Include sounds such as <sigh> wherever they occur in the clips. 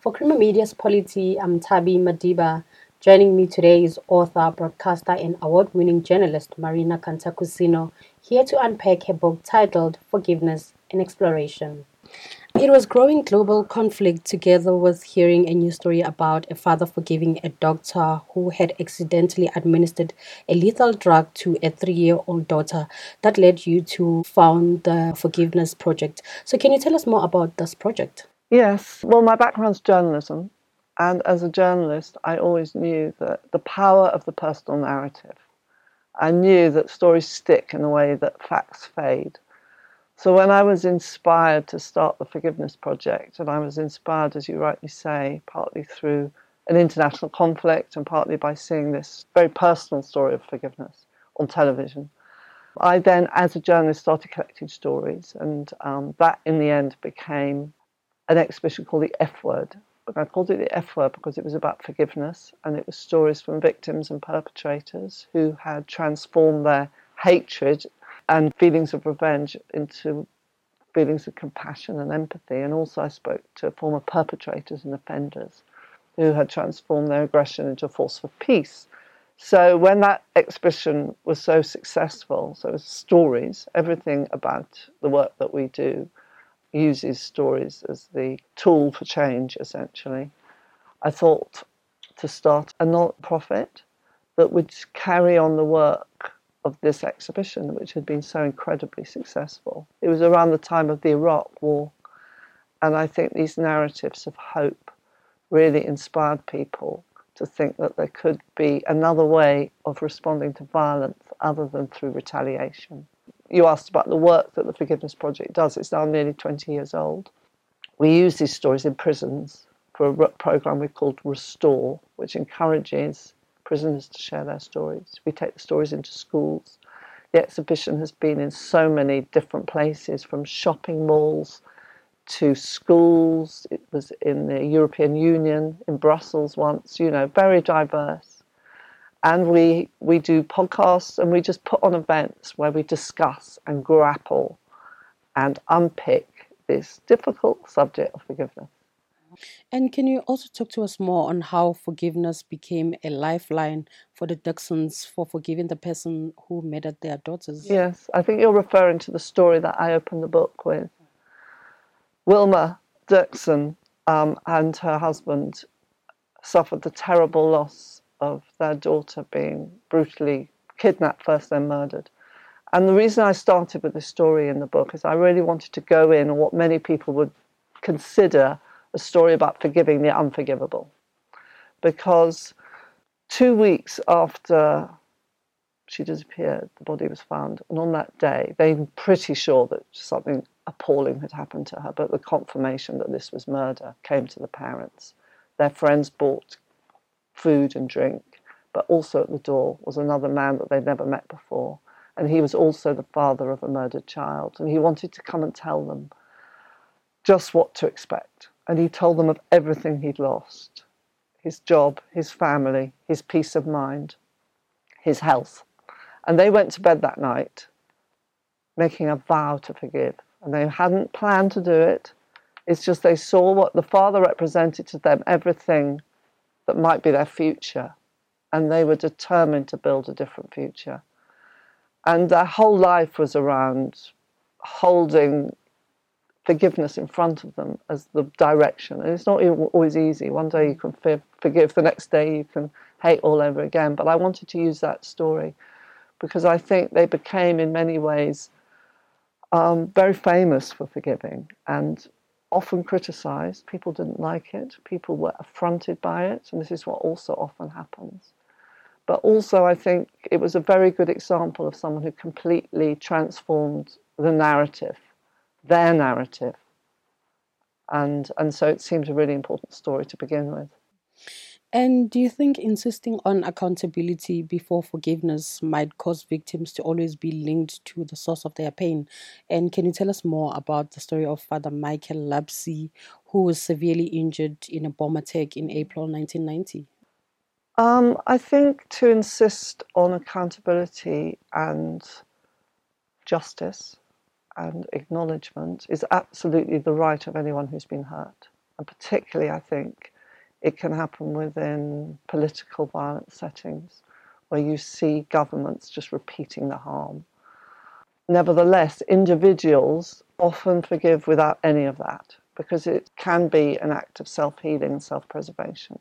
For Creamer Media's Polity, I'm Tabi Madiba. Joining me today is author, broadcaster, and award winning journalist Marina Cantacuzino, here to unpack her book titled Forgiveness and Exploration. It was growing global conflict together with hearing a new story about a father forgiving a doctor who had accidentally administered a lethal drug to a three year old daughter that led you to found the Forgiveness Project. So, can you tell us more about this project? Yes. Well, my background's journalism. And as a journalist, I always knew that the power of the personal narrative. I knew that stories stick in a way that facts fade. So when I was inspired to start the Forgiveness Project, and I was inspired, as you rightly say, partly through an international conflict and partly by seeing this very personal story of forgiveness on television, I then, as a journalist, started collecting stories, and um, that in the end became an exhibition called the F Word, I called it the F word because it was about forgiveness and it was stories from victims and perpetrators who had transformed their hatred and feelings of revenge into feelings of compassion and empathy. And also, I spoke to former perpetrators and offenders who had transformed their aggression into a force for peace. So, when that exhibition was so successful, so stories, everything about the work that we do uses stories as the tool for change, essentially. I thought to start a not-profit that would carry on the work of this exhibition, which had been so incredibly successful. It was around the time of the Iraq War, and I think these narratives of hope really inspired people to think that there could be another way of responding to violence other than through retaliation you asked about the work that the Forgiveness Project does. It's now nearly 20 years old. We use these stories in prisons for a program we called Restore, which encourages prisoners to share their stories. We take the stories into schools. The exhibition has been in so many different places, from shopping malls to schools. It was in the European Union, in Brussels once, you know, very diverse and we we do podcasts and we just put on events where we discuss and grapple and unpick this difficult subject of forgiveness. And can you also talk to us more on how forgiveness became a lifeline for the Derksens for forgiving the person who murdered their daughters? Yes, I think you're referring to the story that I opened the book with. Wilma Derksen um, and her husband suffered the terrible loss of their daughter being brutally kidnapped first, then murdered. And the reason I started with this story in the book is I really wanted to go in on what many people would consider a story about forgiving the unforgivable. Because two weeks after she disappeared, the body was found, and on that day, they were pretty sure that something appalling had happened to her, but the confirmation that this was murder came to the parents. Their friends bought food and drink, but also at the door was another man that they'd never met before. And he was also the father of a murdered child. And he wanted to come and tell them just what to expect. And he told them of everything he'd lost his job, his family, his peace of mind, his health. And they went to bed that night making a vow to forgive. And they hadn't planned to do it. It's just they saw what the father represented to them, everything that might be their future. And they were determined to build a different future. And their whole life was around holding forgiveness in front of them as the direction. And it's not always easy. One day you can forgive, the next day you can hate all over again. But I wanted to use that story because I think they became, in many ways, um, very famous for forgiving. And often criticized. People didn't like it. People were affronted by it, and this is what also often happens. But also, I think it was a very good example of someone who completely transformed the narrative, their narrative. And, and so it seemed a really important story to begin with. And do you think insisting on accountability before forgiveness might cause victims to always be linked to the source of their pain? And can you tell us more about the story of Father Michael Lapsley, who was severely injured in a bomb attack in April 1990? Um, I think to insist on accountability and justice and acknowledgement is absolutely the right of anyone who's been hurt. And particularly, I think, it can happen within political violence settings where you see governments just repeating the harm. Nevertheless, individuals often forgive without any of that because it can be an act of self healing and self preservation.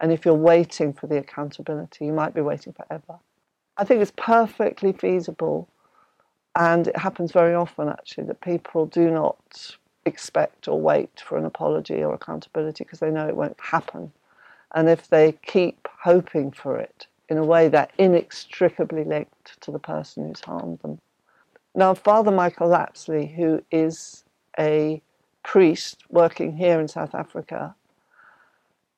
And if you're waiting for the accountability, you might be waiting forever. I think it's perfectly feasible, and it happens very often actually, that people do not expect or wait for an apology or accountability because they know it won't happen. And if they keep hoping for it in a way that inextricably linked to the person who's harmed them. Now, Father Michael Lapsley, who is a priest working here in South Africa,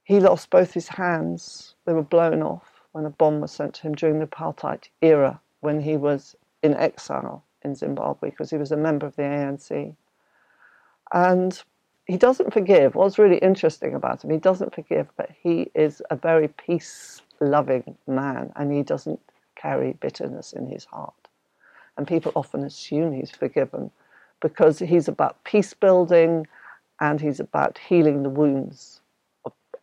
he lost both his hands. They were blown off when a bomb was sent to him during the apartheid era when he was in exile in Zimbabwe because he was a member of the ANC. And he doesn't forgive. What's really interesting about him, he doesn't forgive, but he is a very peace loving man and he doesn't carry bitterness in his heart. And people often assume he's forgiven because he's about peace building and he's about healing the wounds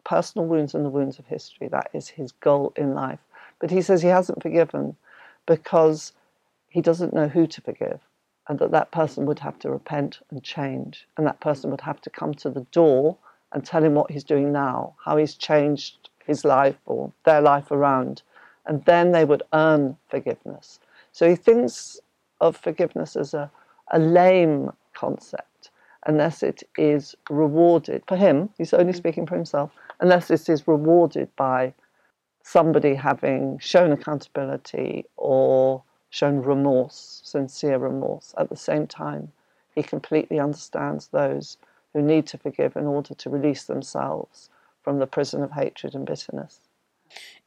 personal wounds and the wounds of history. That is his goal in life. But he says he hasn't forgiven because he doesn't know who to forgive and that that person would have to repent and change and that person would have to come to the door and tell him what he's doing now, how he's changed his life or their life around, and then they would earn forgiveness. So he thinks of forgiveness as a, a lame concept unless it is rewarded for him, he's only mm-hmm. speaking for himself, unless this is rewarded by somebody having shown accountability or shown remorse, sincere remorse. At the same time, he completely understands those who need to forgive in order to release themselves from the prison of hatred and bitterness.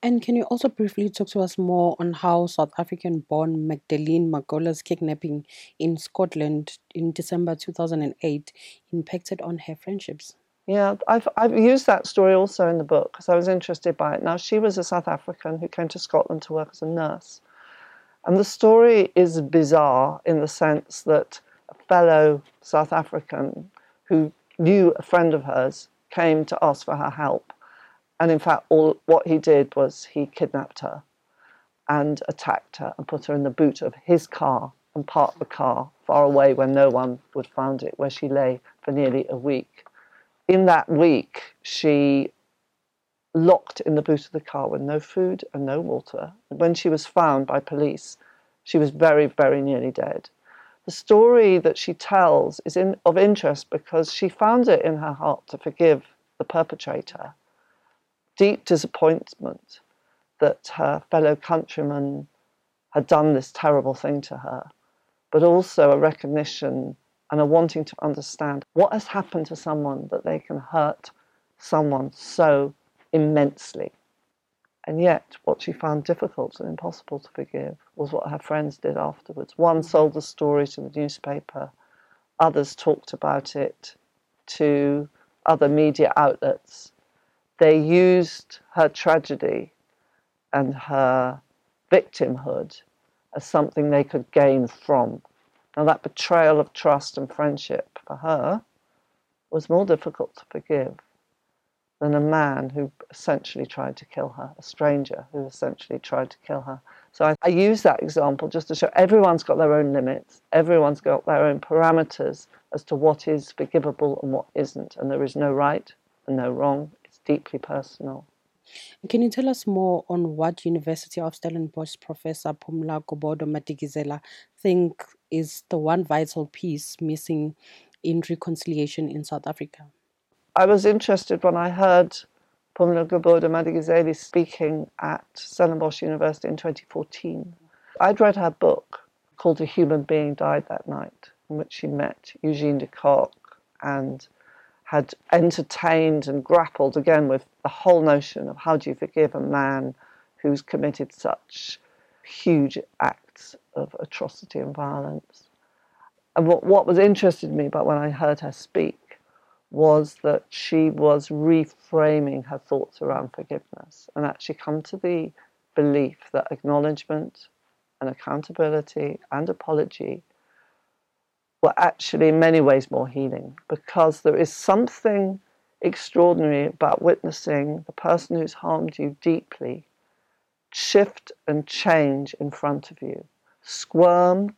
And can you also briefly talk to us more on how South African born Magdalene Makola's kidnapping in Scotland in December 2008 impacted on her friendships? Yeah, I've, I've used that story also in the book because I was interested by it. Now, she was a South African who came to Scotland to work as a nurse. And the story is bizarre in the sense that a fellow South African who knew a friend of hers came to ask for her help. And in fact, all what he did was he kidnapped her and attacked her and put her in the boot of his car and parked the car far away where no one would find it, where she lay for nearly a week in that week, she locked in the boot of the car with no food and no water. When she was found by police, she was very, very nearly dead. The story that she tells is in, of interest because she found it in her heart to forgive the perpetrator. Deep disappointment that her fellow countrymen had done this terrible thing to her, but also a recognition and a wanting to understand what has happened to someone that they can hurt someone so immensely. And yet, what she found difficult and impossible to forgive was what her friends did afterwards. One mm. sold the story to the newspaper, others talked about it to other media outlets. They used her tragedy and her victimhood as something they could gain from now, that betrayal of trust and friendship for her was more difficult to forgive than a man who essentially tried to kill her, a stranger who essentially tried to kill her. So I, I, use that example just to show everyone's got their own limits, everyone's got their own parameters as to what is forgivable and what isn't, and there is no right and no wrong. It's deeply personal. Can you tell us more on what University of Stellenbosch professor Pumla Gobodo Madikizela think is the one vital piece missing in reconciliation in South Africa? I was interested when I heard Pumla Gobodo Madikizela speaking at Stellenbosch University in 2014. I'd read her book called A Human Being Died That Night, in which she met Eugene de Kock and had entertained and grappled again with the whole notion of how do you forgive a man who's committed such huge acts of atrocity and violence. And what, what was interested me about when I heard her speak was that she was reframing her thoughts around forgiveness and actually come to the belief that acknowledgement and accountability and apology were actually in many ways more healing because there is something extraordinary about witnessing the person who's harmed you deeply shift and change in front of you, squirm,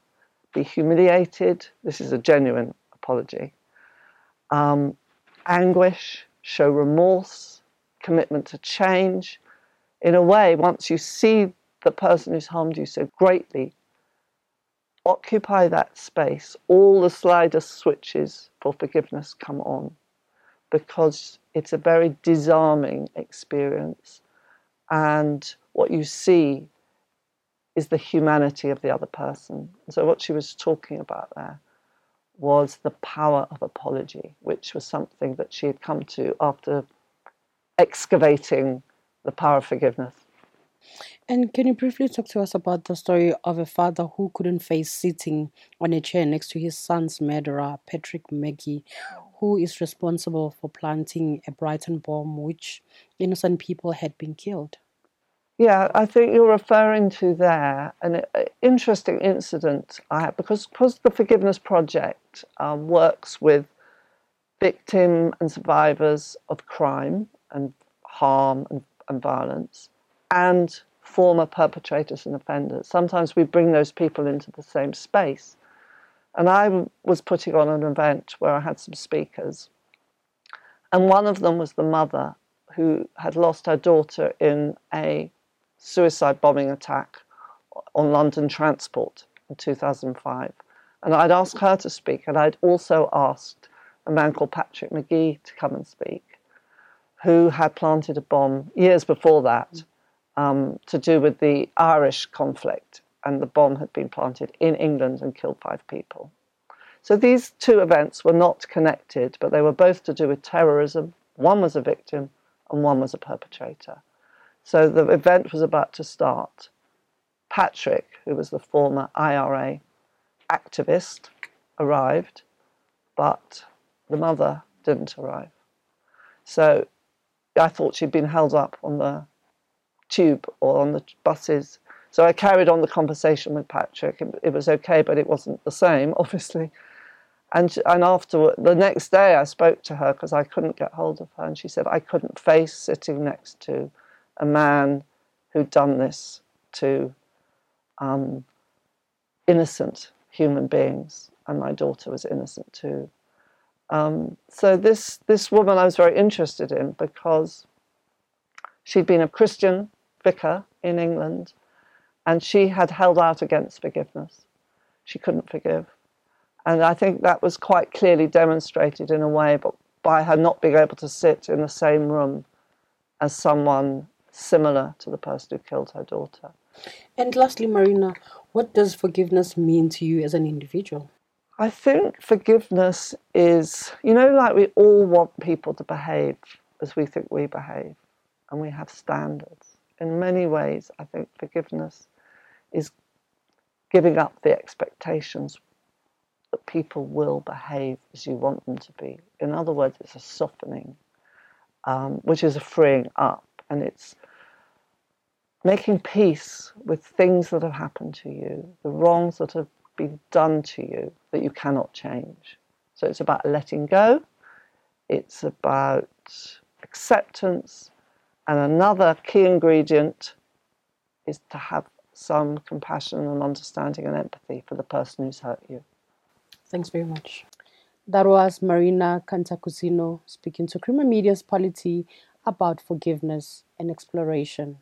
be humiliated. This is a genuine apology. Um, anguish, show remorse, commitment to change. In a way, once you see the person who's harmed you so greatly, occupy that space, all the slider switches for forgiveness come on because it's a very disarming experience. And what you see is the humanity of the other person. So, what she was talking about there was the power of apology, which was something that she had come to after excavating the power of forgiveness. And can you briefly talk to us about the story of a father who couldn't face sitting on a chair next to his son's murderer, Patrick Magee, who is responsible for planting a Brighton bomb which innocent people had been killed? Yeah, I think you're referring to there an interesting incident I had because because the Forgiveness Project um, works with victim and survivors of crime and harm and, and violence and former perpetrators and offenders. Sometimes we bring those people into the same space. And I was putting on an event where I had some speakers, and one of them was the mother who had lost her daughter in a suicide bombing attack on London Transport in 2005. And I'd asked her to speak, and I'd also asked a man called Patrick Magee to come and speak, who had planted a bomb years before that um, to do with the Irish conflict, and the bomb had been planted in England and killed five people. So these two events were not connected, but they were both to do with terrorism. One was a victim, and one was a perpetrator. So the event was about to start. Patrick, who was the former IRA activist, arrived, but the mother didn't arrive. So I thought she'd been held up on the tube or on the buses. So I carried on the conversation with Patrick. It was okay, but it wasn't the same, <laughs> obviously. And, and after the next day, I spoke to her because I couldn't get hold of her, and she said I couldn't face sitting next to a man who'd done this to um, innocent human beings, and my daughter was innocent too. Um, so this this woman I was very interested in because she'd been a Christian vicar in England, and she had held out against forgiveness. She couldn't forgive, and I think that was quite clearly demonstrated in a way, but by her not being able to sit in the same room as someone similar to the person who killed her daughter. And lastly, Marina, what does forgiveness mean to you as an individual? I think forgiveness is, you know, like we all want people to behave as we think we behave, and we have standards. In many ways, I think forgiveness is giving up the expectations that people will behave as you want them to be. In other words, it's a softening, um, which is a freeing up, and it's making peace with things that have happened to you, the wrongs that have been done to you that you cannot change. So it's about letting go, it's about acceptance, and another key ingredient is to have some compassion and understanding and empathy for the person who's hurt you. Thanks very much. That was Marina Cantacuzino speaking to Creamer Media's Polity about forgiveness and exploration.